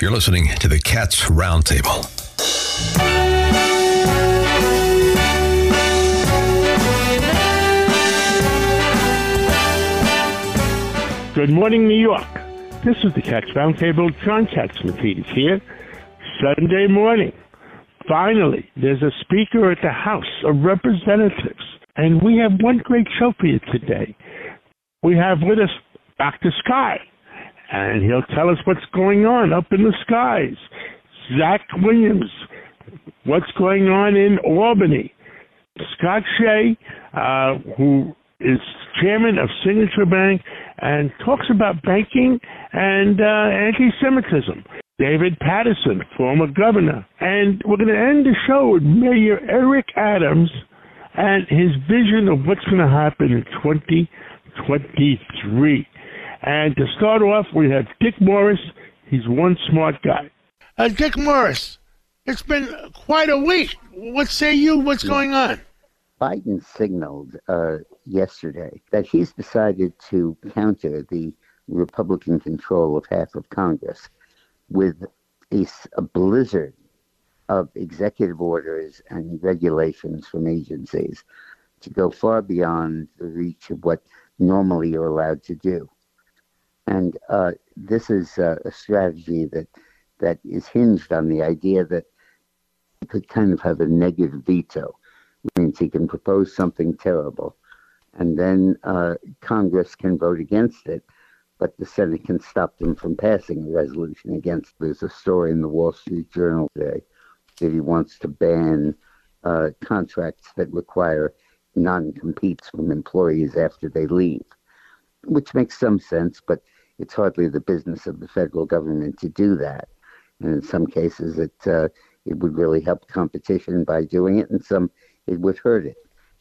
You're listening to the Cats Roundtable. Good morning, New York. This is the Cats Roundtable. John Catsimatidis here. Sunday morning. Finally, there's a speaker at the House of Representatives, and we have one great show for you today. We have with us Dr. Sky, and he'll tell us what's going on up in the skies. Zach Williams, what's going on in Albany. Scott Shay, uh, who is chairman of Signature Bank and talks about banking and uh, anti-Semitism. David Paterson, former governor. And we're going to end the show with Mayor Eric Adams and his vision of what's going to happen in 2023. And to start off, we have Dick Morris. He's one smart guy. Uh, Dick Morris, it's been quite a week. What say you? What's going on? Biden signaled uh, yesterday that he's decided to counter the Republican control of half of Congress with a, a blizzard of executive orders and regulations from agencies to go far beyond the reach of what normally you're allowed to do. And uh, this is uh, a strategy that that is hinged on the idea that he could kind of have a negative veto, which means he can propose something terrible, and then uh, Congress can vote against it, but the Senate can stop them from passing a resolution against. There's a story in the Wall Street Journal today that he wants to ban uh, contracts that require non-competes from employees after they leave, which makes some sense, but it's hardly the business of the federal government to do that. And in some cases, it uh, it would really help competition by doing it, and some it would hurt it.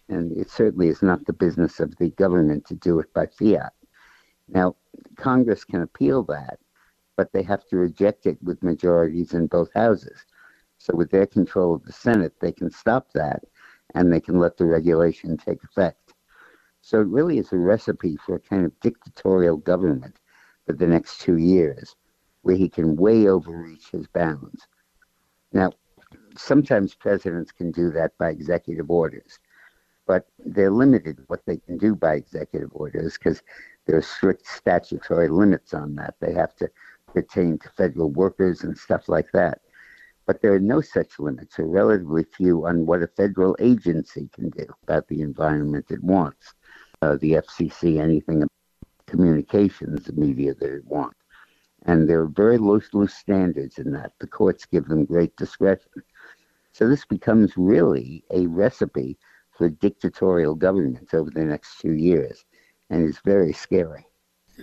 And it certainly is not the business of the government to do it by fiat. Now, Congress can appeal that, but they have to reject it with majorities in both houses. So, with their control of the Senate, they can stop that and they can let the regulation take effect. So, it really is a recipe for a kind of dictatorial government for the next two years where he can way overreach his bounds. Now, sometimes presidents can do that by executive orders, but they're limited what they can do by executive orders because there are strict statutory limits on that. They have to pertain to federal workers and stuff like that. But there are no such limits, or relatively few, on what a federal agency can do about the environment it wants. Uh, the FCC, anything communications, the media they want. and there are very loose, loose standards in that. The courts give them great discretion. So this becomes really a recipe for dictatorial government over the next two years, and it's very scary.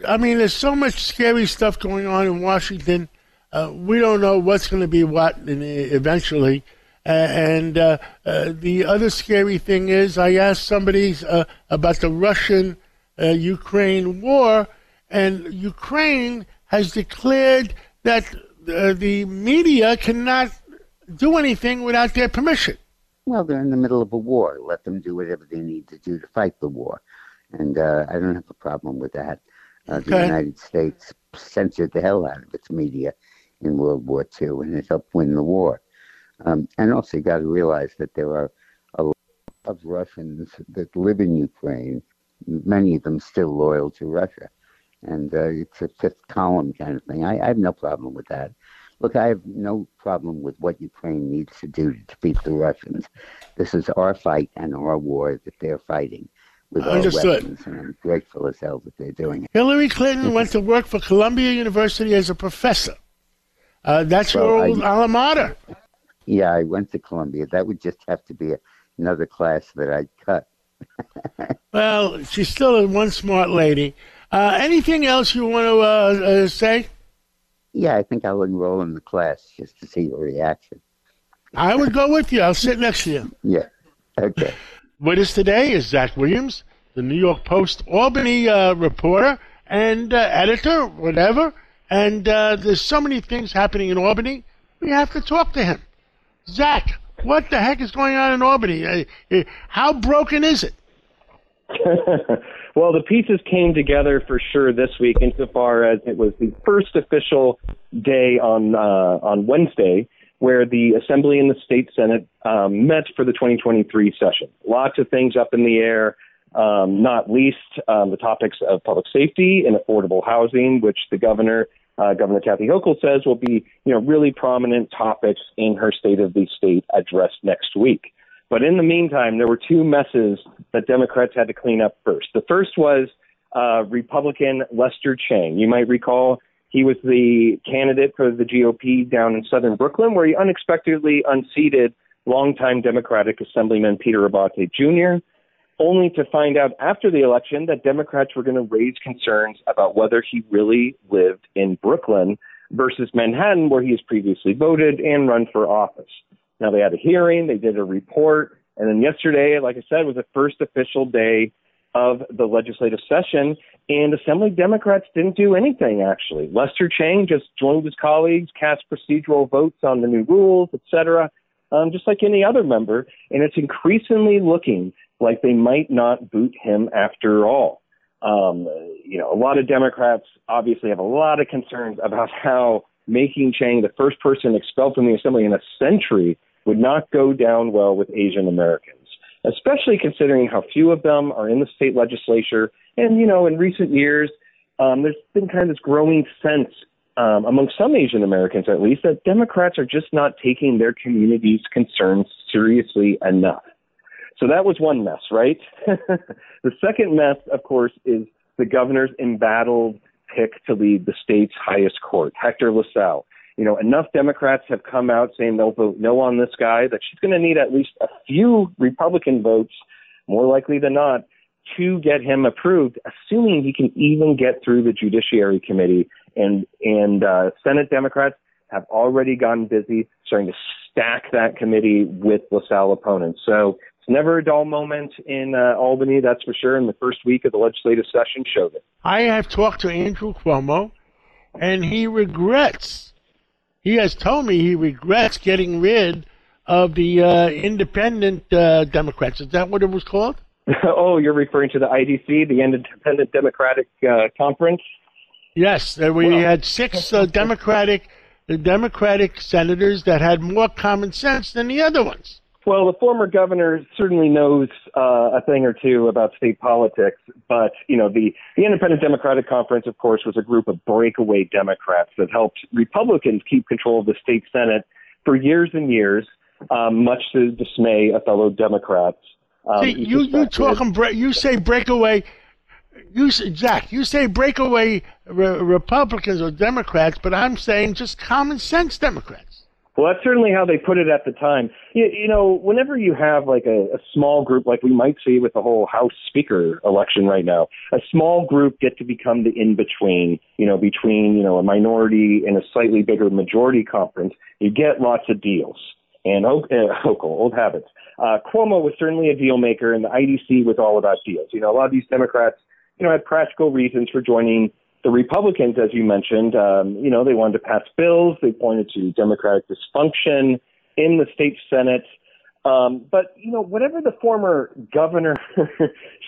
I mean, there's so much scary stuff going on in Washington. Uh, we don't know what's going to be what eventually. Uh, and uh, uh, the other scary thing is, I asked somebody uh, about the Russian uh, Ukraine war, and Ukraine has declared that uh, the media cannot do anything without their permission. Well, they're in the middle of a war. Let them do whatever they need to do to fight the war. And uh, I don't have a problem with that. Uh, the okay. United States censored the hell out of its media in World War II, and it helped win the war. Um, and also, you got to realize that there are a lot of Russians that live in Ukraine, many of them still loyal to Russia and uh, it's a fifth column kind of thing. I, I have no problem with that. Look, I have no problem with what Ukraine needs to do to defeat the Russians. This is our fight and our war that they're fighting with Understood. our weapons, and I'm grateful as hell that they're doing it. Hillary Clinton went to work for Columbia University as a professor. Uh, that's well, your old I, alma mater. Yeah, I went to Columbia. That would just have to be a, another class that I'd cut. well, she's still one smart lady. Uh, anything else you want to uh, uh, say? Yeah, I think I'll enroll in the class just to see your reaction. I would go with you. I'll sit next to you. Yeah. Okay. With us today is Zach Williams, the New York Post Albany uh, reporter and uh, editor, whatever. And uh, there's so many things happening in Albany. We have to talk to him. Zach, what the heck is going on in Albany? how broken is it? Well, the pieces came together for sure this week, insofar as it was the first official day on uh, on Wednesday where the Assembly and the State Senate um, met for the 2023 session. Lots of things up in the air, um, not least um, the topics of public safety and affordable housing, which the governor, uh, Governor Kathy Hochul, says will be you know really prominent topics in her State of the State address next week. But in the meantime, there were two messes that Democrats had to clean up first. The first was uh, Republican Lester Chang. You might recall he was the candidate for the GOP down in southern Brooklyn, where he unexpectedly unseated longtime Democratic Assemblyman Peter Abbate Jr., only to find out after the election that Democrats were going to raise concerns about whether he really lived in Brooklyn versus Manhattan, where he has previously voted and run for office. Now they had a hearing, they did a report, and then yesterday, like I said, was the first official day of the legislative session, and Assembly Democrats didn't do anything actually. Lester Chang just joined his colleagues, cast procedural votes on the new rules, etc., um, just like any other member, and it's increasingly looking like they might not boot him after all. Um, you know, a lot of Democrats obviously have a lot of concerns about how making Chang the first person expelled from the assembly in a century would not go down well with Asian Americans, especially considering how few of them are in the state legislature. And, you know, in recent years, um, there's been kind of this growing sense um, among some Asian Americans, at least, that Democrats are just not taking their community's concerns seriously enough. So that was one mess, right? the second mess, of course, is the governor's embattled pick to lead the state's highest court, Hector LaSalle you know, enough Democrats have come out saying they'll vote no on this guy that she's going to need at least a few Republican votes, more likely than not, to get him approved, assuming he can even get through the Judiciary Committee. And and uh, Senate Democrats have already gotten busy starting to stack that committee with LaSalle opponents. So it's never a dull moment in uh, Albany, that's for sure. And the first week of the legislative session showed it. I have talked to Andrew Cuomo, and he regrets he has told me he regrets getting rid of the uh, independent uh, Democrats. Is that what it was called? oh, you're referring to the IDC, the Independent Democratic uh, Conference? Yes, we well, had six uh, Democratic Democratic senators that had more common sense than the other ones. Well, the former governor certainly knows uh, a thing or two about state politics, but you know the the Independent Democratic Conference, of course, was a group of breakaway Democrats that helped Republicans keep control of the state Senate for years and years, um, much to the dismay of fellow Democrats. Um, See, you you talking you say breakaway. You say, Jack, you say breakaway re- Republicans or Democrats, but I'm saying just common sense Democrats. Well, that's certainly how they put it at the time. You, you know, whenever you have like a, a small group, like we might see with the whole House Speaker election right now, a small group get to become the in between, you know, between, you know, a minority and a slightly bigger majority conference, you get lots of deals. And uh, Hochul, old habits. Uh, Cuomo was certainly a deal maker, and the IDC was all about deals. You know, a lot of these Democrats, you know, had practical reasons for joining the Republicans, as you mentioned, um, you know, they wanted to pass bills. They pointed to Democratic dysfunction in the state Senate. Um, but you know, whatever the former governor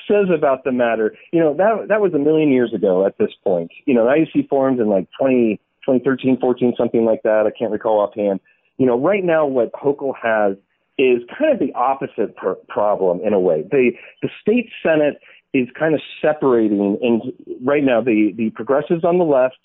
says about the matter, you know, that that was a million years ago at this point. You know, IDC formed in like 20, 2013, 14, something like that. I can't recall offhand. You know, right now what Hochul has is kind of the opposite pr- problem in a way. The the state Senate is kind of separating. And right now, the the progressives on the left,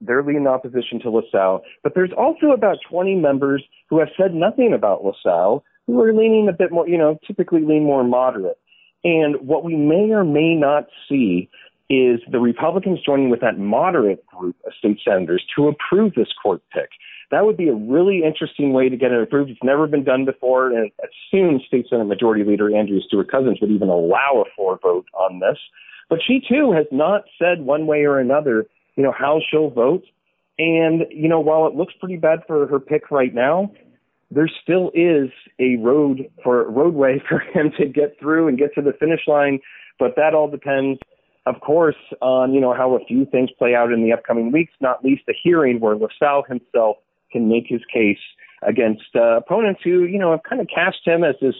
they're leading opposition to LaSalle, but there's also about 20 members who have said nothing about LaSalle, who are leaning a bit more, you know, typically lean more moderate. And what we may or may not see is the Republicans joining with that moderate group of state senators to approve this court pick. That would be a really interesting way to get it approved. It's never been done before, and soon State Senate Majority Leader Andrea Stewart Cousins would even allow a floor vote on this. But she too has not said one way or another, you know, how she'll vote. And you know, while it looks pretty bad for her pick right now, there still is a road for roadway for him to get through and get to the finish line. But that all depends, of course, on you know how a few things play out in the upcoming weeks. Not least the hearing where LaSalle himself can make his case against uh, opponents who, you know, have kind of cast him as this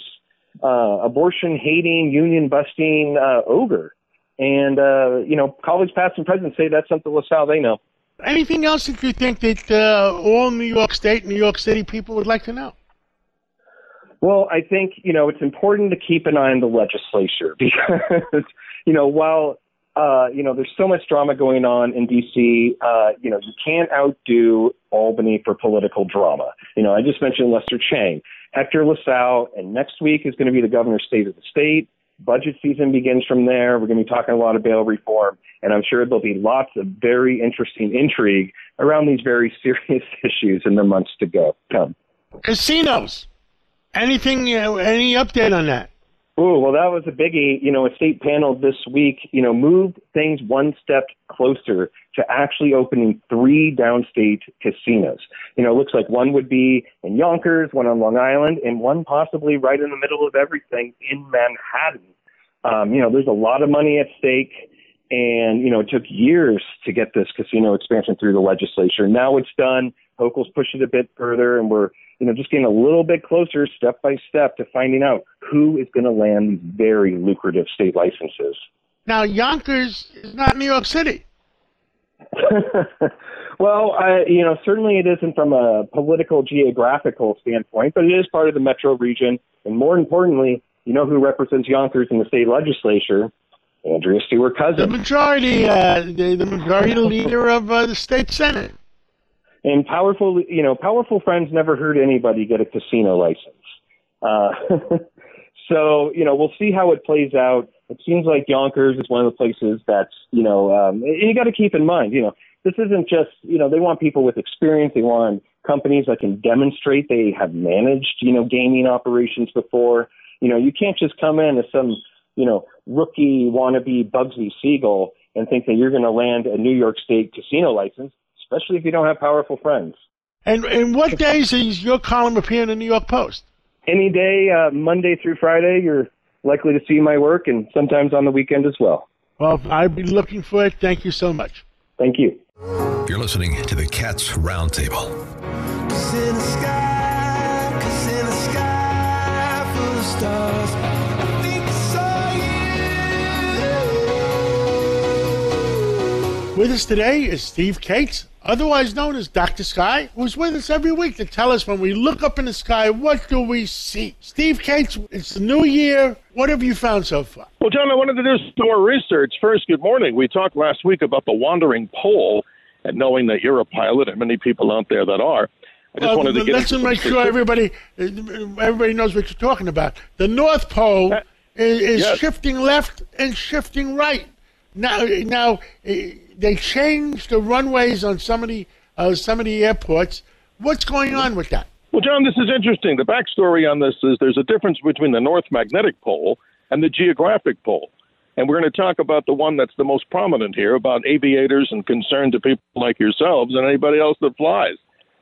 uh, abortion hating, union busting uh, ogre. And uh, you know, college past and present say that's something LaSalle they know. Anything else that you think that uh, all New York State, New York City people would like to know? Well, I think you know it's important to keep an eye on the legislature because you know while uh, you know there's so much drama going on in D.C. Uh, you know you can't outdo Albany for political drama. You know I just mentioned Lester Chang, Hector LaSalle, and next week is going to be the governor's state of the state. Budget season begins from there. We're going to be talking a lot of bail reform, and I'm sure there'll be lots of very interesting intrigue around these very serious issues in the months to go come. Casinos. Anything? Uh, any update on that? Oh, well, that was a biggie. You know, a state panel this week, you know, moved things one step closer to actually opening three downstate casinos. You know, it looks like one would be in Yonkers, one on Long Island, and one possibly right in the middle of everything in Manhattan. Um, you know, there's a lot of money at stake. And, you know, it took years to get this casino expansion through the legislature. Now it's done. Hochul's pushed it a bit further, and we're you know, just getting a little bit closer, step by step, to finding out who is going to land these very lucrative state licenses. Now, Yonkers is not New York City. well, I, you know, certainly it isn't from a political geographical standpoint, but it is part of the metro region. And more importantly, you know who represents Yonkers in the state legislature? Andrea Stewart Cousins. The majority, uh, the, the majority leader of uh, the state senate. And powerful, you know, powerful friends never hurt anybody get a casino license. Uh, so, you know, we'll see how it plays out. It seems like Yonkers is one of the places that's, you know, um, and you got to keep in mind, you know, this isn't just, you know, they want people with experience. They want companies that can demonstrate they have managed, you know, gaming operations before. You know, you can't just come in as some, you know, rookie wannabe Bugsy Siegel and think that you're going to land a New York State casino license especially if you don't have powerful friends. And and what days is your column appear in the New York Post? Any day, uh, Monday through Friday, you're likely to see my work, and sometimes on the weekend as well. Well, I'd be looking for it. Thank you so much. Thank you. You're listening to the Cats Roundtable. With us today is Steve Kates, otherwise known as Dr. Sky, who's with us every week to tell us when we look up in the sky, what do we see? Steve Kates, it's the new year. What have you found so far? Well, John, I wanted to do some more research. First, good morning. We talked last week about the wandering pole, and knowing that you're a pilot and many people out there that are, I just well, wanted to get let's make sure everybody everybody knows what you're talking about. The North Pole uh, is, is yes. shifting left and shifting right. Now, now they changed the runways on some of the uh, some of the airports. What's going on with that? Well, John, this is interesting. The backstory on this is there's a difference between the North Magnetic Pole and the Geographic Pole. And we're going to talk about the one that's the most prominent here about aviators and concern to people like yourselves and anybody else that flies.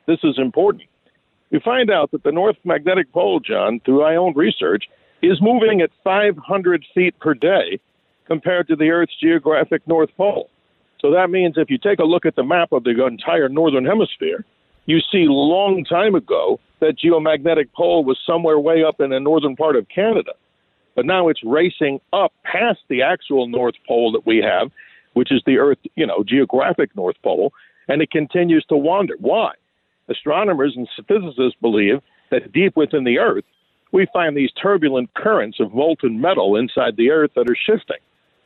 This is important. We find out that the North Magnetic Pole, John, through my own research, is moving at 500 feet per day compared to the Earth's geographic North Pole. So that means if you take a look at the map of the entire northern hemisphere, you see long time ago that geomagnetic pole was somewhere way up in the northern part of Canada. But now it's racing up past the actual North Pole that we have, which is the Earth, you know, geographic North Pole, and it continues to wander. Why? Astronomers and physicists believe that deep within the Earth, we find these turbulent currents of molten metal inside the Earth that are shifting.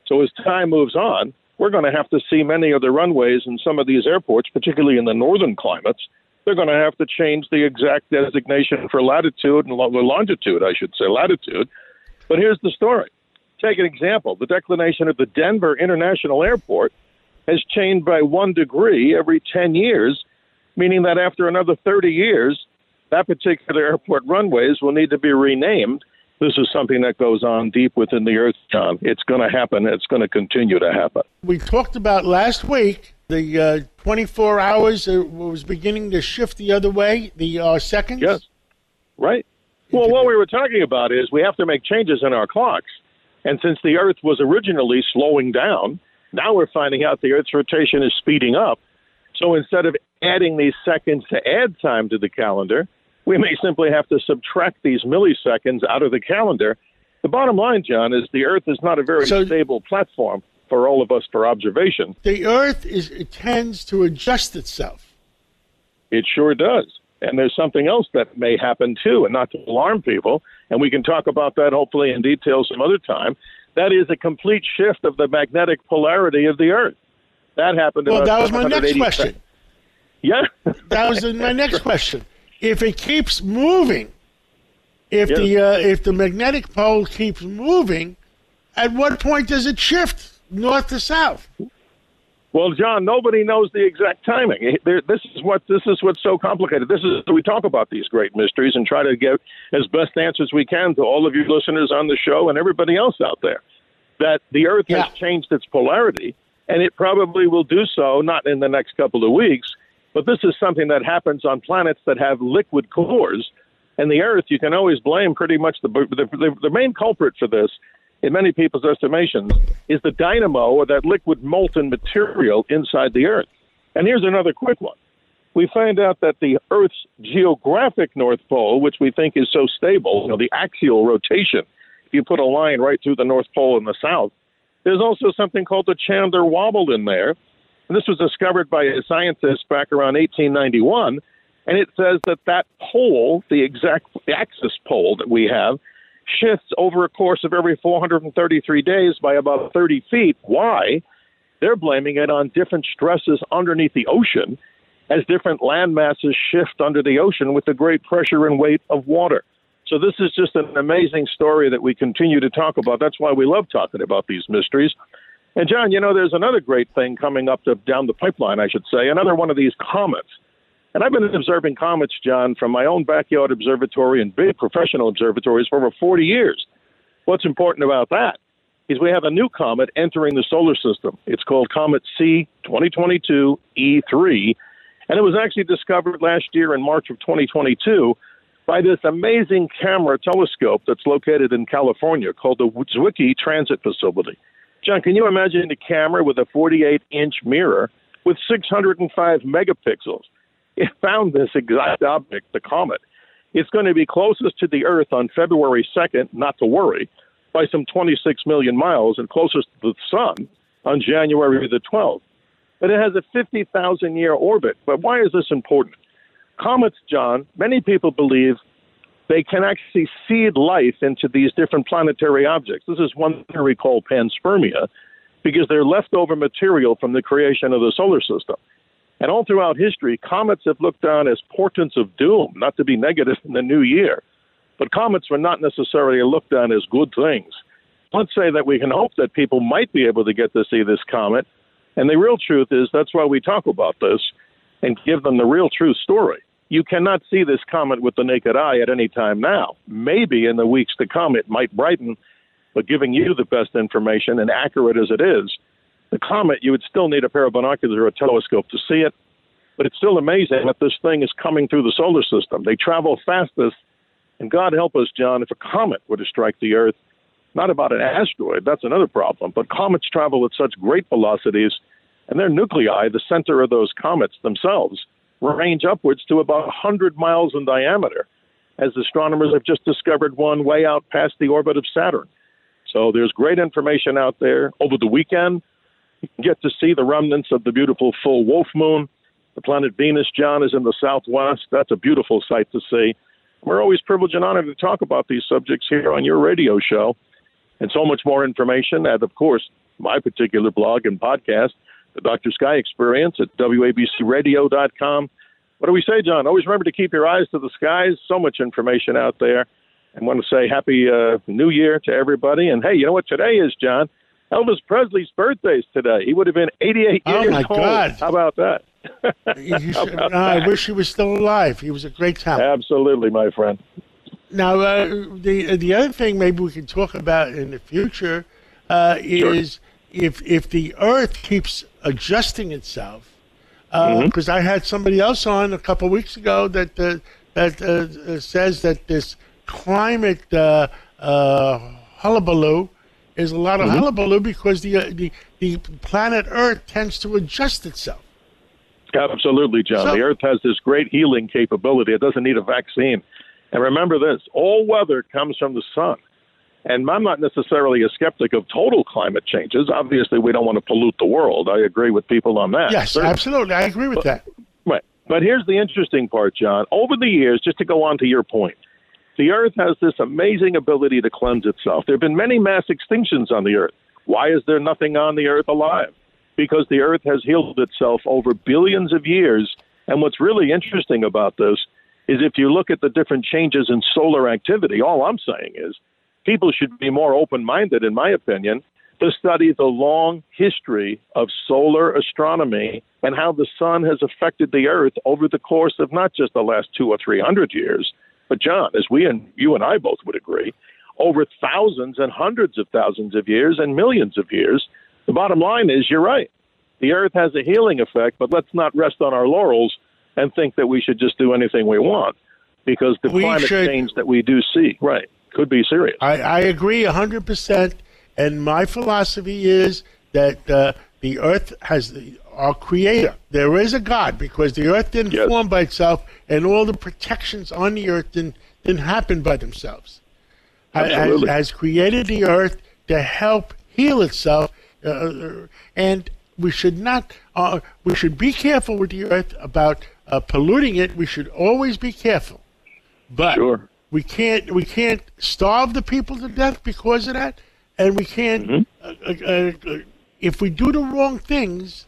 So as time moves on, we're going to have to see many of the runways in some of these airports, particularly in the northern climates. They're going to have to change the exact designation for latitude and longitude, I should say, latitude. But here's the story. Take an example. The declination of the Denver International Airport has changed by one degree every 10 years, meaning that after another 30 years, that particular airport runways will need to be renamed this is something that goes on deep within the earth, John. It's going to happen. It's going to continue to happen. We talked about last week the uh, 24 hours it was beginning to shift the other way, the uh, seconds. Yes, right. Well, what we were talking about is we have to make changes in our clocks. And since the Earth was originally slowing down, now we're finding out the Earth's rotation is speeding up. So instead of adding these seconds to add time to the calendar, we may simply have to subtract these milliseconds out of the calendar. The bottom line, John, is the Earth is not a very so, stable platform for all of us for observation. The Earth is it tends to adjust itself. It sure does. And there's something else that may happen too, and not to alarm people, and we can talk about that hopefully in detail some other time. That is a complete shift of the magnetic polarity of the Earth. That happened. Well, that was my next 780 question. Yeah. That was my next question. If it keeps moving, if the uh, if the magnetic pole keeps moving, at what point does it shift north to south? Well, John, nobody knows the exact timing. This is what this is what's so complicated. This is we talk about these great mysteries and try to get as best answers we can to all of you listeners on the show and everybody else out there. That the Earth Yeah. has changed its polarity, and it probably will do so not in the next couple of weeks, but this is something that happens on planets that have liquid cores. And the Earth, you can always blame pretty much the the, the, main culprit for this in many people's estimations, is the dynamo or that liquid molten material inside the Earth. And here's another quick one. We find out that the Earth's geographic North Pole, which we think is so stable, you know, the axial rotation, if you put a line right through the North Pole and the south, there's also something called the Chandler Wobble in there. And this was discovered by a scientist back around 1891. And it says that that pole, the exact axis pole that we have, shifts over a course of every 433 days by about 30 feet. Why? They're blaming it on different stresses underneath the ocean as different land masses shift under the ocean with the great pressure and weight of water. So this is just an amazing story that we continue to talk about. That's why we love talking about these mysteries. And John, you know, there's another great thing coming up to, down the pipeline, I should say, another one of these comets. And I've been observing comets, John, from my own backyard observatory and big professional observatories for over 40 years. What's important about that is we have a new comet entering the solar system. It's called Comet C 2022 E3, and it was actually discovered last year in March of 2022 by this amazing camera telescope that's located in California called the Zwicky Transient Facility. John, can you imagine a camera with a 48 inch mirror with 605 megapixels? It found this exact object, the comet. It's going to be closest to the Earth on February 2nd, not to worry, by some 26 million miles, and closest to the Sun on January the 12th. But it has a 50,000 year orbit. But why is this important? Comets, John, many people believe they can actually seed life into these different planetary objects. This is one theory called panspermia because they're leftover material from the creation of the solar system. And all throughout history, comets have looked on as portents of doom, not to be negative in the new year. But comets were not necessarily looked on as good things. Let's say that we can hope that people might be able to get to see this comet. And the real truth is that's why we talk about this and give them the real true story. You cannot see this comet with the naked eye at any time now. Maybe in the weeks to come it might brighten, but giving you the best information and accurate as it is, the comet, you would still need a pair of binoculars or a telescope to see it. But it's still amazing that this thing is coming through the solar system. They travel fastest, and God help us, John, if a comet were to strike the Earth, not about an asteroid, that's another problem, but comets travel at such great velocities, and their nuclei, the center of those comets themselves, range upwards to about 100 miles in diameter, as astronomers have just discovered one way out past the orbit of Saturn. So there's great information out there. Over the weekend, you can get to see the remnants of the beautiful full wolf moon. The planet Venus, John, is in the southwest. That's a beautiful sight to see. We're always privileged and honored to talk about these subjects here on your radio show. And so much more information at, of course, my particular blog and podcast, the Dr. Sky Experience at WABCRadio.com. What do we say, John? Always remember to keep your eyes to the skies. So much information out there. And want to say Happy uh, New Year to everybody. And hey, you know what today is, John? Elvis Presley's birthday's today. He would have been 88 Oh, years old. Oh, my. God. How about that? Should- no, I wish he was still alive. He was a great talent. Absolutely, my friend. Now, uh, the the other thing maybe we can talk about in the future uh, is if if the Earth keeps adjusting itself. Because I had somebody else on a couple of weeks ago that uh, that uh, uh, says that this climate uh, uh, hullabaloo is a lot of hullabaloo because the, uh, the the planet Earth tends to adjust itself. Absolutely, John. So- the Earth has this great healing capability. It doesn't need a vaccine. And remember this all weather comes from the sun. And I'm not necessarily a skeptic of total climate changes. Obviously, we don't want to pollute the world. I agree with people on that. Yes, Certainly. absolutely. I agree with But- that. Right. But here's the interesting part, John. Over the years, just to go on to your point, the Earth has this amazing ability to cleanse itself. There have been many mass extinctions on the Earth. Why is there nothing on the Earth alive? Because the Earth has healed itself over billions of years. And what's really interesting about this is if you look at the different changes in solar activity, all I'm saying is people should be more open minded, in my opinion, to study the long history of solar astronomy and how the sun has affected the earth over the course of not just the last two or three hundred years, but John, as we and you and I both would agree, over thousands and hundreds of thousands of years and millions of years. The bottom line is you're right. The earth has a healing effect, but let's not rest on our laurels and think that we should just do anything we want because the We climate should- change that we do see, right, could be serious. I, I agree 100%. And my philosophy is that uh, the earth has the, our creator. There is a God because the earth didn't Yes. form by itself and all the protections on the earth didn't, didn't happen by themselves. Ha- Has, Absolutely. has created the earth to help heal itself. Uh, and we should not, uh, we should be careful with the earth about uh, polluting it. We should always be careful. But Sure. We can't we can't starve the people to death because of that, and we can't. Mm-hmm. Uh, uh, uh, if we do the wrong things,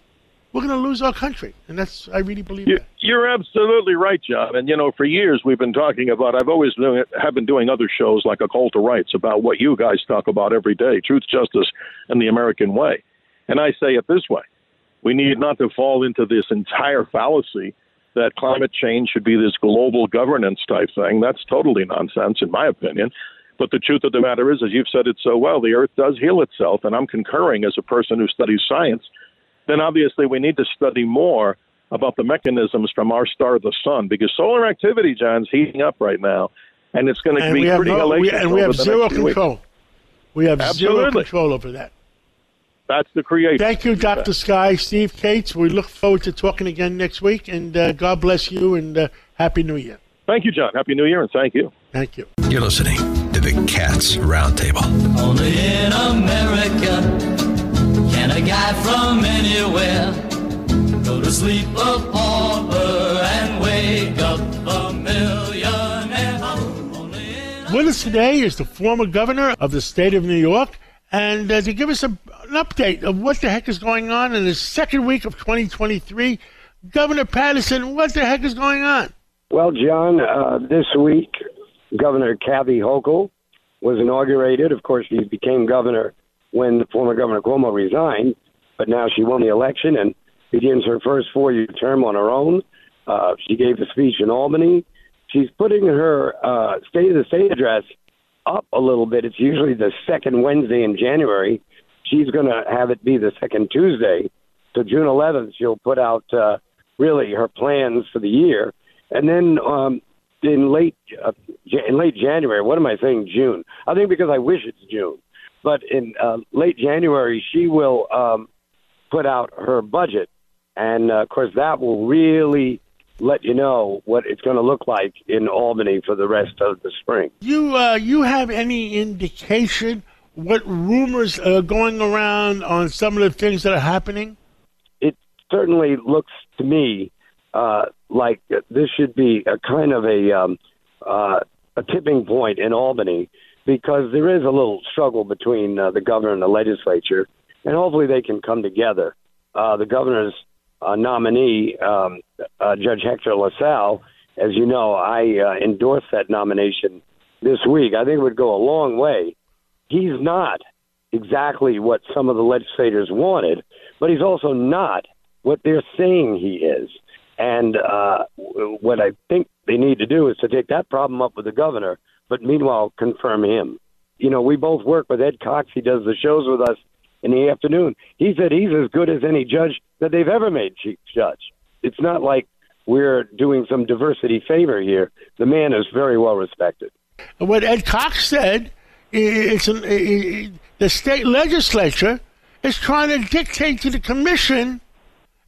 we're going to lose our country, and that's I really believe You- that. You're absolutely right, John. And you know, for years we've been talking about. I've always doing, have been doing other shows like A Call to Rights about what you guys talk about every day: truth, justice, and the American way. And I say it this way: we need not to fall into this entire fallacy that climate change should be this global governance type thing. That's totally nonsense, in my opinion. But the truth of the matter is, as you've said it so well, the Earth does heal itself, and I'm concurring as a person who studies science. Then obviously we need to study more about the mechanisms from our star, the sun, because solar activity, John's heating up right now, and it's going to be pretty no, we, and we have zero few weeks. control. We have zero control over that. That's the creation. Thank you, Dr. Sky, Steve Kates. We look forward to talking again next week, and uh, God bless you, and uh, Happy New Year. Thank you, John. Happy New Year, and thank you. Thank you. You're listening to the Cats Roundtable. Only in America can a guy from anywhere go to sleep a pauper and wake up a millionaire. Only in With us today is the former governor of the state of New York, and uh, to give us a, an update of what the heck is going on in the second week of 2023, Governor Paterson, what the heck is going on? Well, John, uh, this week, Governor Kathy Hochul was inaugurated. Of course, she became governor when the former Governor Cuomo resigned, but now she won the election and begins her first four-year term on her own. Uh, she gave a speech in Albany. She's putting her uh, State of the State address up a little bit. It's usually the second Wednesday in January. She's going to have it be the second Tuesday. So June 11th, she'll put out uh, really her plans for the year, and then um, in late uh, in late January. What am I saying? June. I think because I wish it's June, but in uh, late January she will um, put out her budget, and uh, of course that will really let you know what it's going to look like in Albany for the rest of the spring. You uh, you have any indication what rumors are going around on some of the things that are happening? it certainly looks to me uh, like this should be a kind of a um, uh, a tipping point in Albany because there is a little struggle between uh, the governor and the legislature, and hopefully they can come together. Uh, the governor's uh, nominee, um, uh, Judge Hector LaSalle, as you know, I uh, endorsed that nomination this week. I think it would go a long way. He's not exactly what some of the legislators wanted, but he's also not what they're saying he is. And uh, what I think they need to do is to take that problem up with the governor, but meanwhile confirm him. You know, we both work with Ed Cox. He does the shows with us in the afternoon. He said he's as good as any judge that they've ever made chief judge. It's not like we're doing some diversity favor here. The man is very well respected. And what Ed Cox said, it's an, i- i- the state legislature is trying to dictate to the commission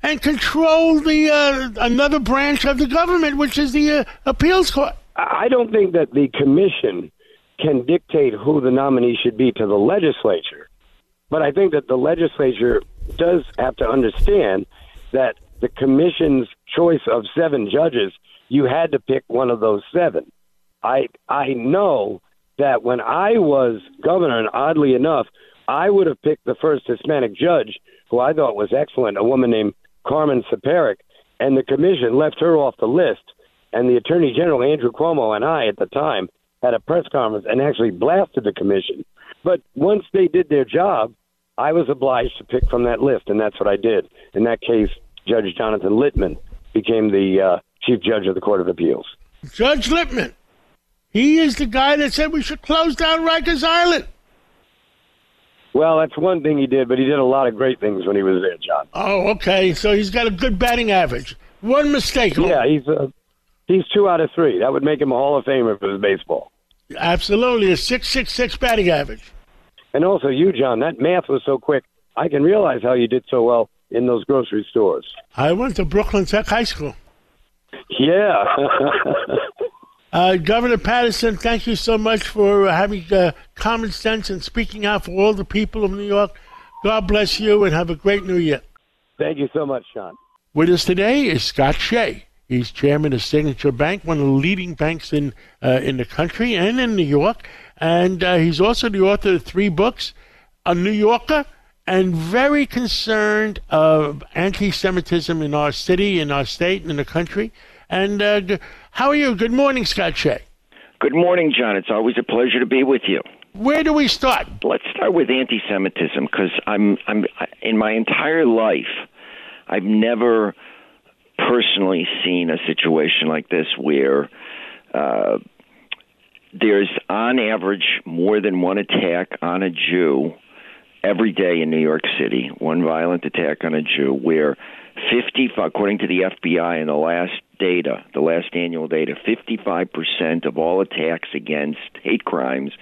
and control the uh, another branch of the government, which is the uh, appeals court. I don't think that the commission can dictate who the nominee should be to the legislature. But I think that the legislature does have to understand that the commission's choice of seven judges, you had to pick one of those seven. I I know that when I was governor, and oddly enough, I would have picked the first Hispanic judge, who I thought was excellent, a woman named Carmen Ciparick, and the commission left her off the list. And the Attorney General Andrew Cuomo and I at the time had a press conference and actually blasted the commission. But once they did their job, I was obliged to pick from that list, and that's what I did. In that case, Judge Jonathan Lippman became the uh, chief judge of the Court of Appeals. Judge Lippman. He is the guy that said we should close down Rikers Island. Well, that's one thing he did, but he did a lot of great things when he was there, John. Oh, okay. So he's got a good batting average. One mistake. Yeah, he's uh, he's two out of three. That would make him a Hall of Famer for his baseball. Absolutely, a six six six batting average. And also, you, John, that math was so quick. I can realize how you did so well in those grocery stores. I went to Brooklyn Tech High School. Yeah. uh, Governor Paterson, thank you so much for having uh, common sense and speaking out for all the people of New York. God bless you and have a great new year. Thank you so much, Sean. With us today is Scott Shay. He's chairman of Signature Bank, one of the leading banks in uh, in the country and in New York. And uh, he's also the author of three books, A New Yorker, and very concerned of anti-Semitism in our city, in our state, and in the country. And uh, how are you? Good morning, Scott Shay. Good morning, John. It's always a pleasure to be with you. Where do we start? Let's start with anti-Semitism because I'm, I'm in my entire life, I've never personally seen a situation like this where uh, there's on average more than one attack on a Jew every day in New York City, one violent attack on a Jew, where 50, according to the FBI in the last data, the last annual data, 55% of all attacks against hate crimes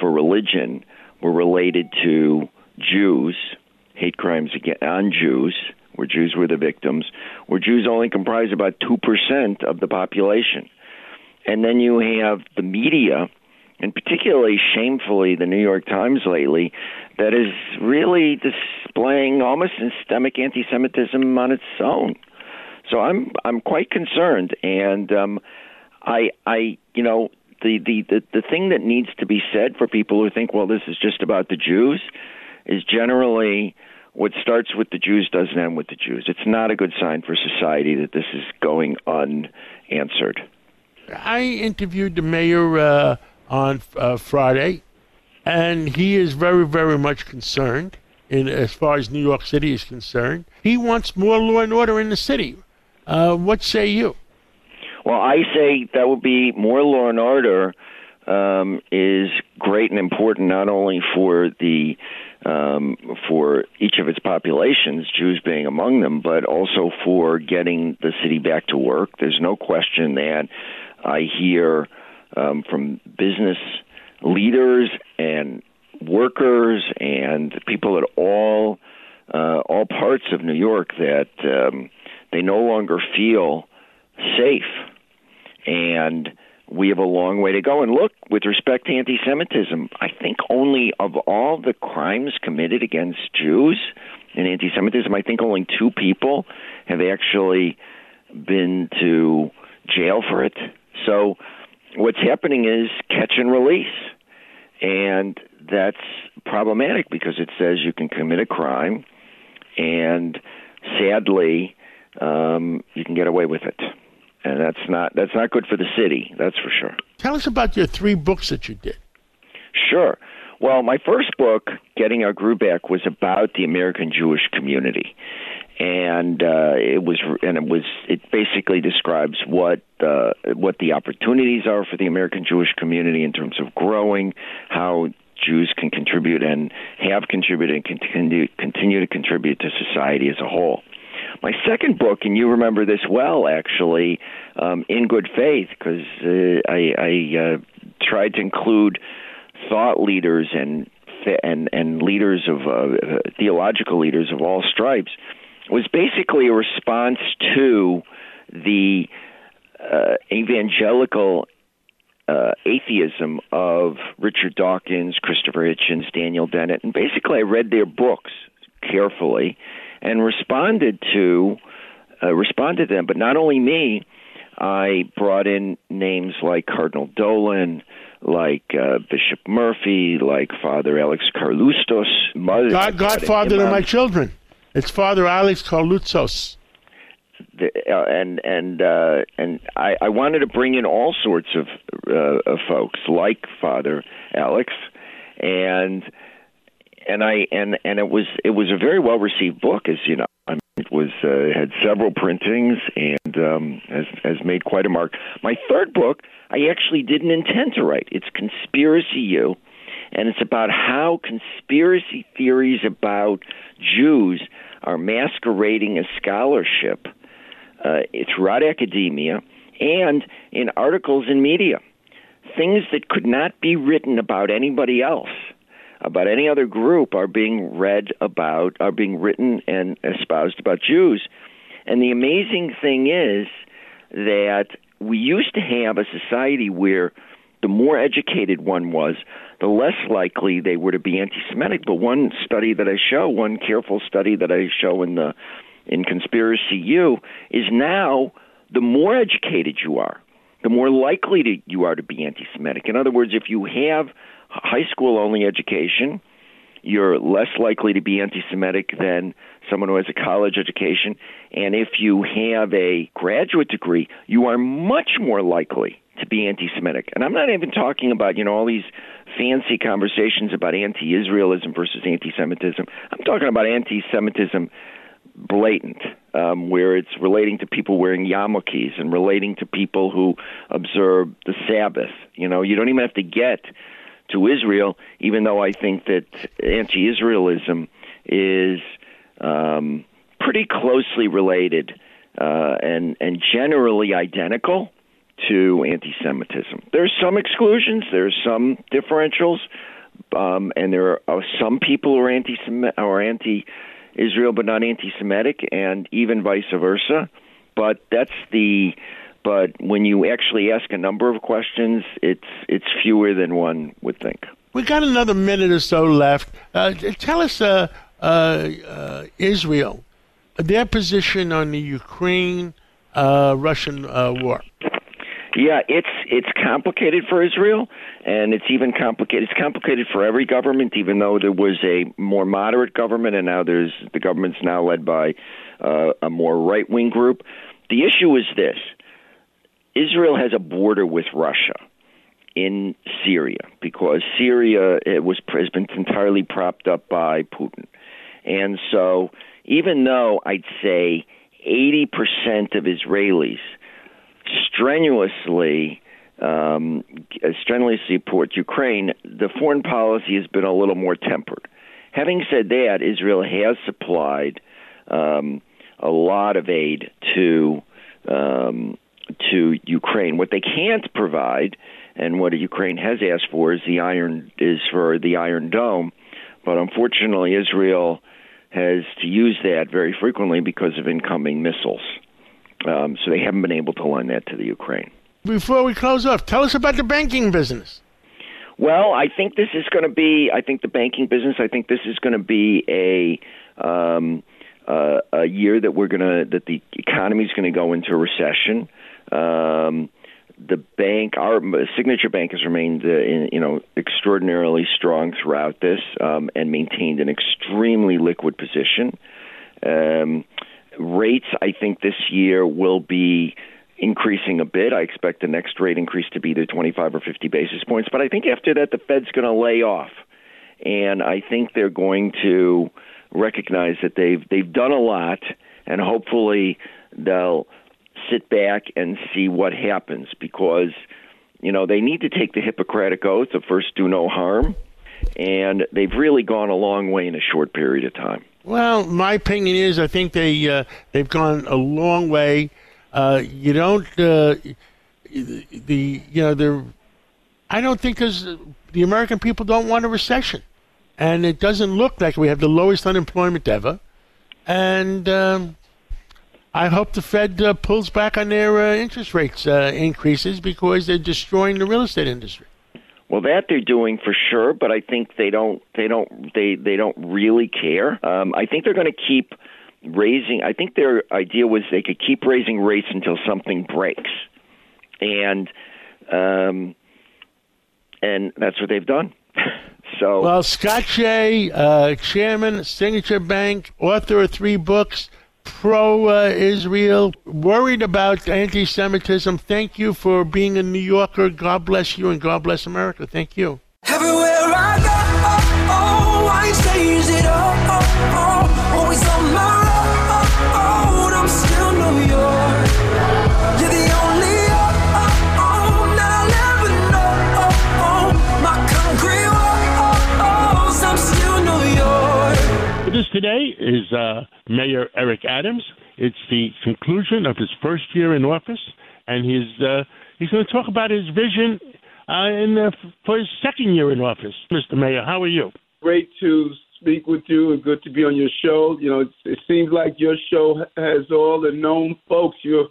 for religion were related to Jews, hate crimes on Jews, where Jews were the victims, where Jews only comprise about 2% of the population. And then you have the media, and particularly shamefully the New York Times lately, that is really displaying almost systemic anti-Semitism on its own. So I'm I'm quite concerned, and um, I I you know the, the the the thing that needs to be said for people who think well this is just about the Jews is generally what starts with the Jews doesn't end with the Jews. It's not a good sign for society that this is going unanswered. I interviewed the mayor uh, on uh, Friday, and he is very, very much concerned. In as far as New York City is concerned, he wants more law and order in the city. Uh, what say you? Well, I say that would be more law and order um, is great and important not only for the um, for each of its populations, Jews being among them, but also for getting the city back to work. There's no question that I hear um, from business leaders and workers and people at all uh, all parts of New York that um, they no longer feel safe and we have a long way to go. And look, with respect to anti Semitism, I think only of all the crimes committed against Jews in anti Semitism, I think only two people have actually been to jail for it. So what's happening is catch and release. And that's problematic because it says you can commit a crime, and sadly, um, you can get away with it and that's not that's not good for the city. That's for sure. Tell us about your three books that you did. Sure. Well, my first book, Getting Our Groove Back, was about the American Jewish community, and uh, it was and it was it basically describes what uh, what the opportunities are for the American Jewish community in terms of growing, how Jews can contribute and have contributed and continue continue to contribute to society as a whole. My second book, and you remember this well, actually, um, in good faith, because uh, I, I uh, tried to include thought leaders and and and leaders of uh, theological leaders of all stripes, was basically a response to the uh, evangelical uh, atheism of Richard Dawkins, Christopher Hitchens, Daniel Dennett, and basically I read their books carefully and responded to uh, responded to them. But not only me, I brought in names like Cardinal Dolan, like uh, Bishop Murphy, like Father Alex Karloutsos, Mother, God, Godfather to my children. It's Father Alex Karloutsos. the, uh, and and uh, and I, I wanted to bring in all sorts of, uh, of folks like Father Alex, and and I and and it was it was a very well received book, as you know. I mean, it was uh, had several printings and um, has has made quite a mark. My third book, I actually didn't intend to write. It's Conspiracy U, and it's about how conspiracy theories about Jews are masquerading as scholarship uh, throughout academia and in articles in media. Things that could not be written about anybody else, about any other group, are being read about, are being written and espoused about Jews. And the amazing thing is that we used to have a society where the more educated one was, the less likely they were to be anti-Semitic. But one study that I show, one careful study that I show in the in Conspiracy U, is now the more educated you are, the more likely to, you are to be anti-Semitic. In other words, if you have high school only education, you're less likely to be anti-Semitic than someone who has a college education. And if you have a graduate degree, you are much more likely to be anti-Semitic. And I'm not even talking about you know all these fancy conversations about anti-Israelism versus anti-Semitism. I'm talking about anti-Semitism blatant, um, where it's relating to people wearing yarmulkes and relating to people who observe the Sabbath. You know, you don't even have to get to Israel, even though I think that anti-Israelism is um, pretty closely related uh, and and generally identical to anti-Semitism. There's some exclusions, there's some differentials, um, and there are some people who are anti or anti-Israel but not anti-Semitic, and even vice versa. But that's the but when you actually ask a number of questions, it's it's fewer than one would think. We got another minute or so left. Uh, tell us, uh, uh, uh, Israel, their position on the Ukraine uh, Russian uh, war. Yeah, it's it's complicated for Israel, and it's even complicated. It's complicated for every government, even though there was a more moderate government, and now there's the government's now led by uh, a more right wing group. The issue is this: Israel has a border with Russia in Syria because Syria it was has been entirely propped up by Putin, and so even though I'd say eighty percent of Israelis strenuously um, strenuously support Ukraine, the foreign policy has been a little more tempered. Having said that, Israel has supplied um, a lot of aid to um, to Ukraine. What they can't provide, and what Ukraine has asked for, is the iron is for the Iron Dome. But unfortunately, Israel has to use that very frequently because of incoming missiles. Um, so they haven't been able to lend that to the Ukraine. Before we close off, tell us about the banking business. Well, I think this is going to be. I think the banking business. I think this is going to be a um, uh, a year that we're going to that the economy is going to go into a recession. Um, the bank, our signature bank, has remained, uh, in, you know, extraordinarily strong throughout this um, and maintained an extremely liquid position. Um, rates, I think this year will be increasing a bit. I expect the next rate increase to be either 25 or 50 basis points. But I think after that, the Fed's going to lay off, and I think they're going to recognize that they've they've done a lot, and hopefully they'll sit back and see what happens because you know they need to take the Hippocratic oath of first do no harm, and they've really gone a long way in a short period of time. Well, my opinion is I think they uh, they've gone a long way. Uh, you don't uh, the you know the I don't think there's the American people don't want a recession, and it doesn't look like we have the lowest unemployment ever, and um, I hope the Fed uh, pulls back on their uh, interest rates uh, increases because they're destroying the real estate industry. Well, that they're doing for sure, but I think they don't. They don't. They they don't really care. Um, I think they're going to keep raising. I think their idea was they could keep raising rates until something breaks, and um, and that's what they've done. so well, Scott Shay, uh, chairman, Signature Bank, author of three books pro uh, Israel, worried about anti Semitism. Thank you for being a New Yorker. God bless you and God bless America. Thank you. With us today is uh, Mayor Eric Adams. It's the conclusion of his first year in office, and he's uh, he's going to talk about his vision uh, in the, for his second year in office. Mr. Mayor, how are you? Great to speak with you and good to be on your show. You know, it, it seems like your show has all the known folks. You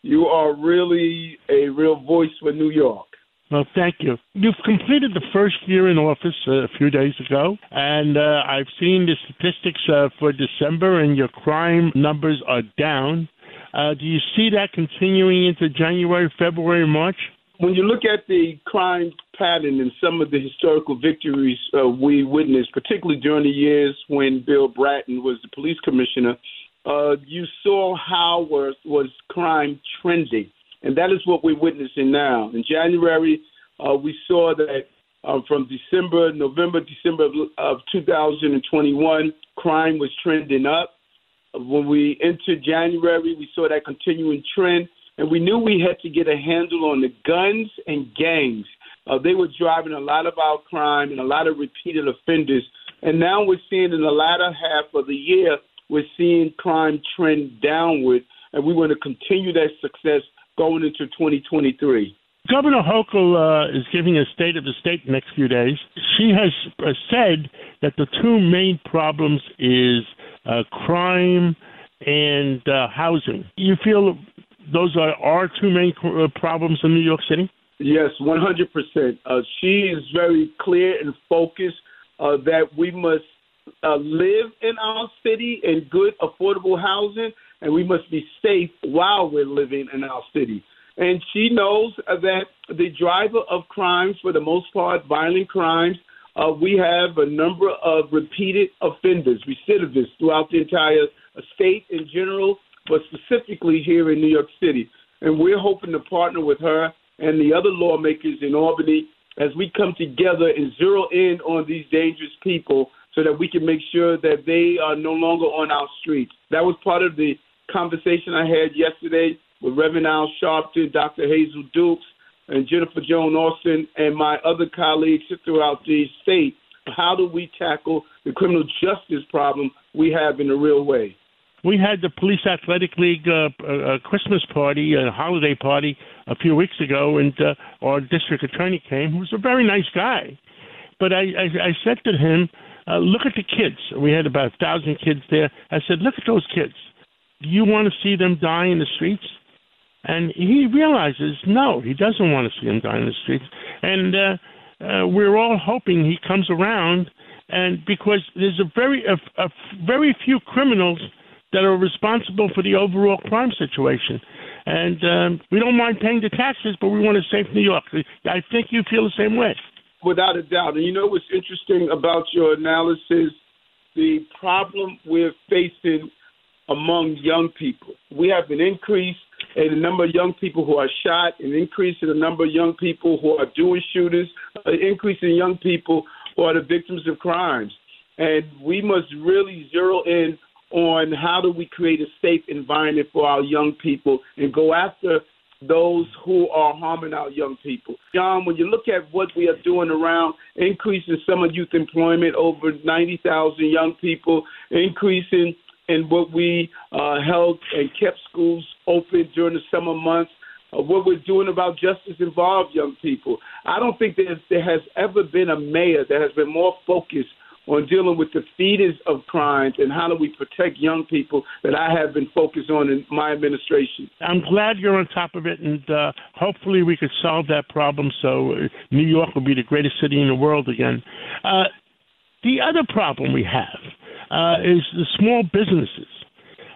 you are really a real voice for New York. Well, thank you. You've completed the first year in office uh, a few days ago, and uh, I've seen the statistics uh, for December, and your crime numbers are down. Uh, do you see that continuing into January, February, March? When you look at the crime pattern and some of the historical victories uh, we witnessed, particularly during the years when Bill Bratton was the police commissioner, uh, you saw how was, was crime trending and that is what we're witnessing now. In January, uh, we saw that uh, from December, November, December of, of 2021, crime was trending up. When we entered January, we saw that continuing trend, and we knew we had to get a handle on the guns and gangs. Uh, they were driving a lot of our crime and a lot of repeated offenders. And now we're seeing in the latter half of the year, we're seeing crime trend downward, and we want to continue that success going into 2023. Governor Hochul uh, is giving a state of the state the next few days. She has uh, said that the two main problems is uh, crime and uh, housing. You feel those are our two main uh, problems in New York City? Yes, 100%. Uh, she is very clear and focused that we must live in our city in good, affordable housing and we must be safe while we're living in our city. And she knows that the driver of crimes, for the most part, violent crimes, uh, we have a number of repeated offenders, recidivists throughout the entire state in general, but specifically here in New York City. And we're hoping to partner with her and the other lawmakers in Albany as we come together and zero in on these dangerous people so that we can make sure that they are no longer on our streets. That was part of the conversation I had yesterday with Reverend Al Sharpton, Dr. Hazel Dukes, and Jennifer Jones Austin, and my other colleagues throughout the state. How do we tackle the criminal justice problem we have in a real way? We had the Police Athletic League uh, uh, Christmas party, a holiday party, a few weeks ago, and uh, our district attorney came, who was a very nice guy. But I, I, I said to him, uh, look at the kids. We had about a thousand kids there. I said, look at those kids you want to see them die in the streets? And he realizes no, he doesn't want to see them die in the streets. And uh, uh, we're all hoping he comes around, and because there's a very a, a very few criminals that are responsible for the overall crime situation. And um, we don't mind paying the taxes, but we want to save New York. I think you feel the same way. Without a doubt. And you know what's interesting about your analysis? The problem we're facing among young people. We have an increase in the number of young people who are shot, an increase in the number of young people who are doing shooters, an increase in young people who are the victims of crimes. And we must really zero in on how do we create a safe environment for our young people and go after those who are harming our young people. John, when you look at what we are doing around increasing summer youth employment, over 90,000 young people, increasing and what we uh, held and kept schools open during the summer months, uh, what we're doing about justice involved young people. I don't think there has ever been a mayor that has been more focused on dealing with the fetus of crimes and how do we protect young people that I have been focused on in my administration. I'm glad you're on top of it, and uh, hopefully we could solve that problem so uh, New York will be the greatest city in the world again. Uh, the other problem we have uh, is the small businesses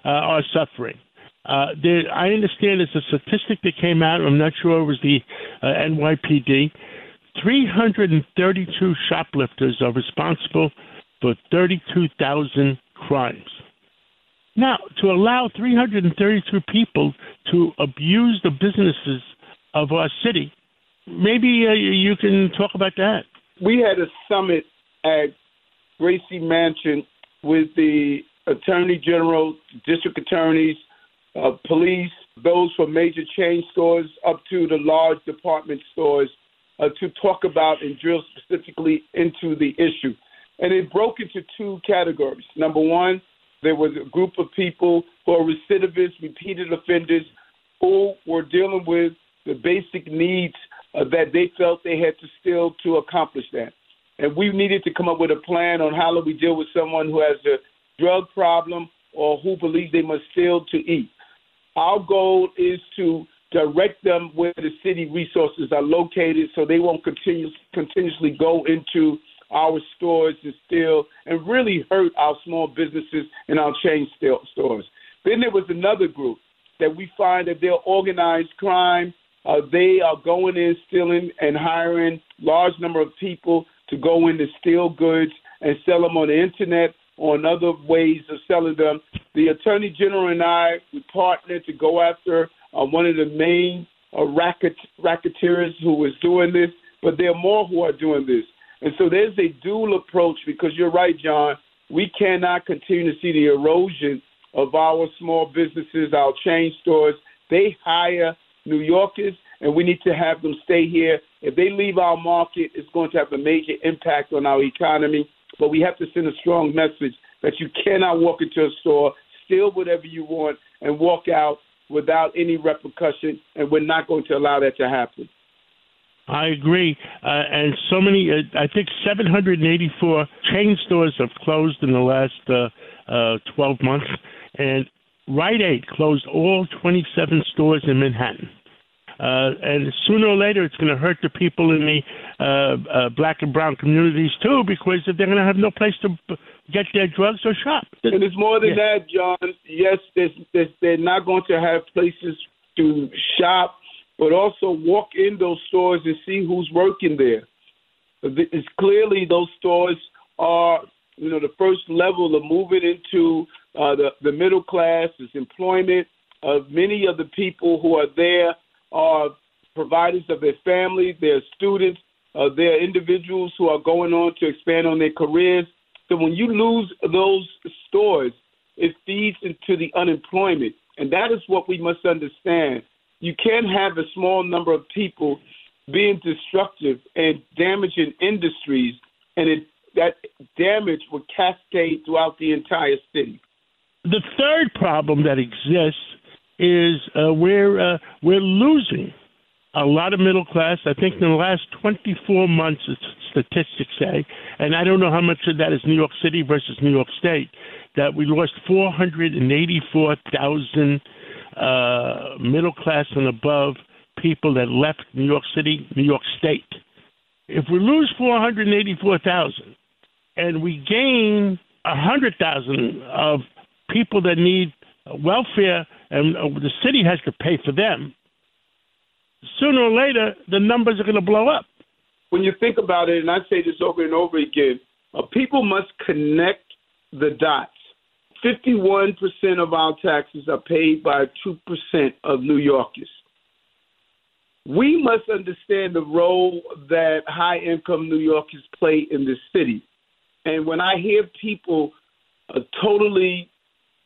uh, are suffering. Uh, I understand it's a statistic that came out. I'm not sure it was the uh, NYPD. 332 shoplifters are responsible for 32,000 crimes. Now, to allow 332 people to abuse the businesses of our city, maybe uh, you can talk about that. We had a summit at Gracie Mansion with the Attorney General, district attorneys, uh, police, those from major chain stores up to the large department stores uh, to talk about and drill specifically into the issue. And it broke into two categories. Number one, there was a group of people who are recidivists, repeated offenders, who were dealing with the basic needs uh, that they felt they had to still to accomplish that. And we needed to come up with a plan on how do we deal with someone who has a drug problem or who believes they must steal to eat. Our goal is to direct them where the city resources are located so they won't continue, continuously go into our stores and steal and really hurt our small businesses and our chain stores. Then there was another group that we find that they're organized crime. Uh, they are going in, stealing, and hiring large number of people to go in to steal goods and sell them on the internet or in other ways of selling them. The Attorney General and I we partnered to go after uh, one of the main uh, racket, racketeers who was doing this, but there are more who are doing this. And so there's a dual approach because you're right, John. We cannot continue to see the erosion of our small businesses, our chain stores. They hire New Yorkers, and we need to have them stay here. If they leave our market, it's going to have a major impact on our economy. But we have to send a strong message that you cannot walk into a store, steal whatever you want, and walk out without any repercussion, and we're not going to allow that to happen. I agree. Uh, and so many, uh, I think 784 chain stores have closed in the last uh, uh, 12 months. And Rite Aid closed all 27 stores in Manhattan. Uh, and sooner or later, it's going to hurt the people in the uh, uh, black and brown communities too, because they're going to have no place to get their drugs or shop. And it's more than yeah. that, John. Yes, there's, there's, they're not going to have places to shop, but also walk in those stores and see who's working there. It's clearly those stores are, you know, the first level of moving into uh, the the middle class. Is employment of many of the people who are there are providers of their families, their students, uh, their individuals who are going on to expand on their careers. So when you lose those stores, it feeds into the unemployment. And that is what we must understand. You can't have a small number of people being destructive and damaging industries, and it, that damage will cascade throughout the entire city. The third problem that exists is uh, we're uh, we're losing a lot of middle class. I think in the last 24 months, statistics say, and I don't know how much of that is New York City versus New York State, that we lost 484,000 uh, middle class and above people that left New York City, New York State. If we lose 484,000 and we gain 100,000 of people that need welfare and uh, the city has to pay for them, sooner or later the numbers are going to blow up. When you think about it, and I say this over and over again, uh, people must connect the dots. 51% of our taxes are paid by 2% of New Yorkers. We must understand the role that high income New Yorkers play in this city. And when I hear people uh, totally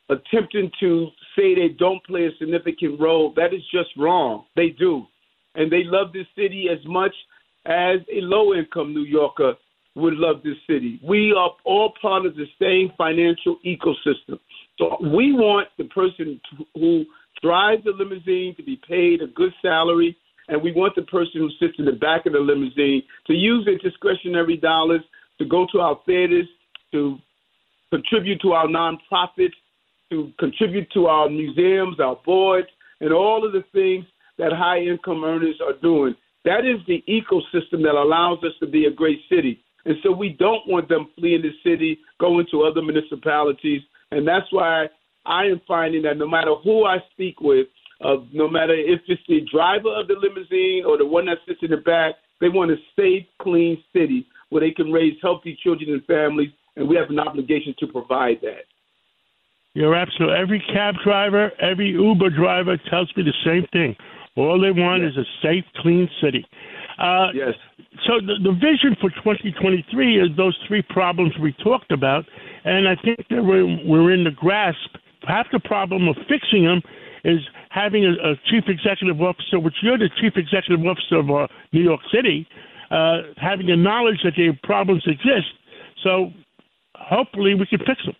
attempting to say they don't play a significant role, that is just wrong. They do. And they love this city as much as a low income New Yorker would love this city. We are all part of the same financial ecosystem. So we want the person who drives the limousine to be paid a good salary, and we want the person who sits in the back of the limousine to use their discretionary dollars to go to our theaters to contribute to our nonprofits, to contribute to our museums, our boards, and all of the things that high income earners are doing. That is the ecosystem that allows us to be a great city. And so we don't want them fleeing the city, going to other municipalities. And that's why I am finding that no matter who I speak with, uh, no matter if it's the driver of the limousine or the one that sits in the back, they want a safe, clean city where they can raise healthy children and families, and we have an obligation to provide that. You're absolutely. Every cab driver, every Uber driver tells me the same thing. All they want yes. is a safe, clean city. Uh, yes. So the, the vision for 2023 is those three problems we talked about, and I think that we're, we're in the grasp. Half the problem of fixing them is having a, a chief executive officer, which you're the chief executive officer of uh, New York City, uh, having the knowledge that the problems exist. So hopefully we can fix them.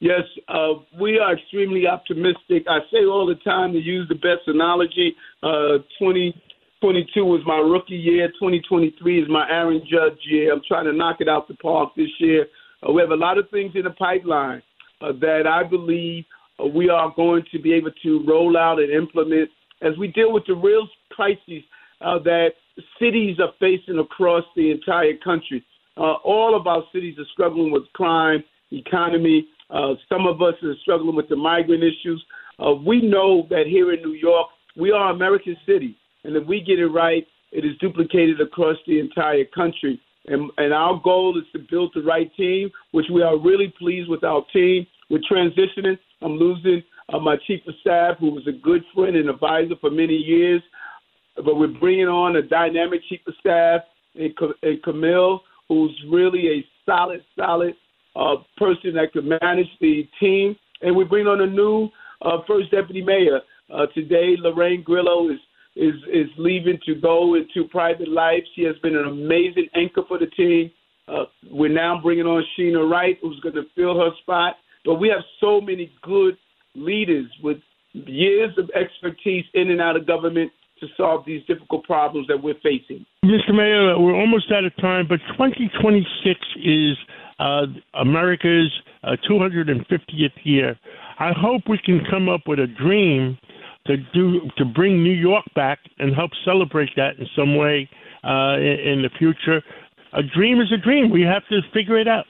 Yes, uh, we are extremely optimistic. I say all the time to use the best analogy. Uh, 2022 was my rookie year. 2023 is my Aaron Judge year. I'm trying to knock it out the park this year. Uh, we have a lot of things in the pipeline uh, that I believe uh, we are going to be able to roll out and implement as we deal with the real crises uh, that cities are facing across the entire country. all of our cities are struggling with crime, economy, uh, some of us are struggling with the migrant issues. Uh, we know that here in New York, we are American city, and if we get it right, it is duplicated across the entire country. And, and our goal is to build the right team, which we are really pleased with our team. We're transitioning. I'm losing uh, my chief of staff, who was a good friend and advisor for many years, but we're bringing on a dynamic chief of staff in, in Camille, who's really a solid, solid uh, person that could manage the team. And we bring on a new uh, first deputy mayor. Uh, today, Lorraine Grillo is, is, is leaving to go into private life. She has been an amazing anchor for the team. Uh, we're now bringing on Sheena Wright, who's going to fill her spot. But we have so many good leaders with years of expertise in and out of government to solve these difficult problems that we're facing. Mr. Mayor, we're almost out of time, but 2026 is uh, America's uh, 250th year. I hope we can come up with a dream to do to bring New York back and help celebrate that in some way uh, in, in the future. A dream is a dream. We have to figure it out.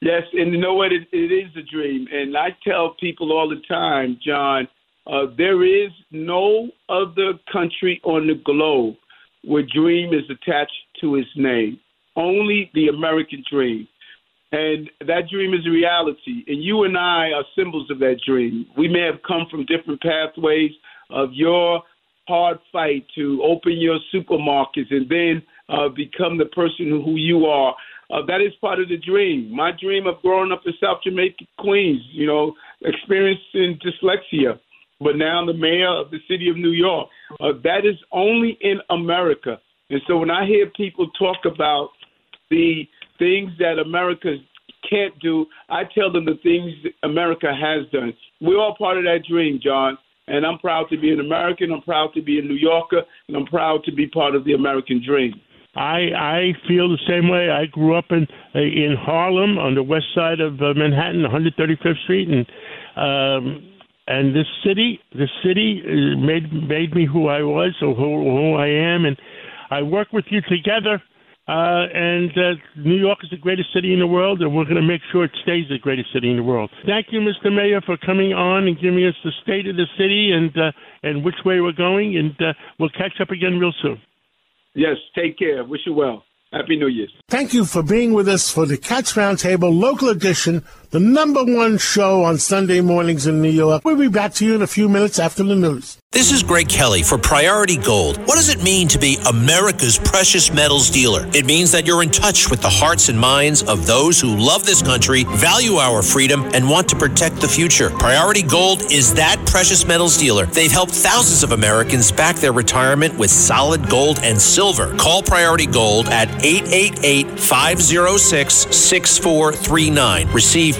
Yes, and you know what? It, it is a dream, and I tell people all the time, John. Uh, there is no other country on the globe where dream is attached to its name. Only the American dream. And that dream is a reality. And you and I are symbols of that dream. We may have come from different pathways of your hard fight to open your supermarkets and then uh, become the person who you are. Uh, that is part of the dream. My dream of growing up in South Jamaica, Queens, you know, experiencing dyslexia, but now I'm the mayor of the city of New York. Uh, that is only in America. And so when I hear people talk about the things that America can't do, I tell them the things America has done. We're all part of that dream, John. And I'm proud to be an American. I'm proud to be a New Yorker, and I'm proud to be part of the American dream. I I feel the same way. I grew up in in Harlem on the west side of uh, Manhattan, 135th Street, and um, and this city, this city uh, made made me who I was, or who, who I am, and I work with you together uh, and uh, New York is the greatest city in the world, and we're going to make sure it stays the greatest city in the world. Thank you, Mr. Mayor, for coming on and giving us the state of the city and uh, and which way we're going. And uh, we'll catch up again real soon. Yes, take care. Wish you well. Happy New Year. Thank you for being with us for the Cats Roundtable Local Edition, the number one show on Sunday mornings in New York. We'll be back to you in a few minutes after the news. This is Greg Kelly for Priority Gold. What does it mean to be America's precious metals dealer? It means that you're in touch with the hearts and minds of those who love this country, value our freedom, and want to protect the future. Priority Gold is that precious metals dealer. They've helped thousands of Americans back their retirement with solid gold and silver. Call Priority Gold at 888 506 6439. Receive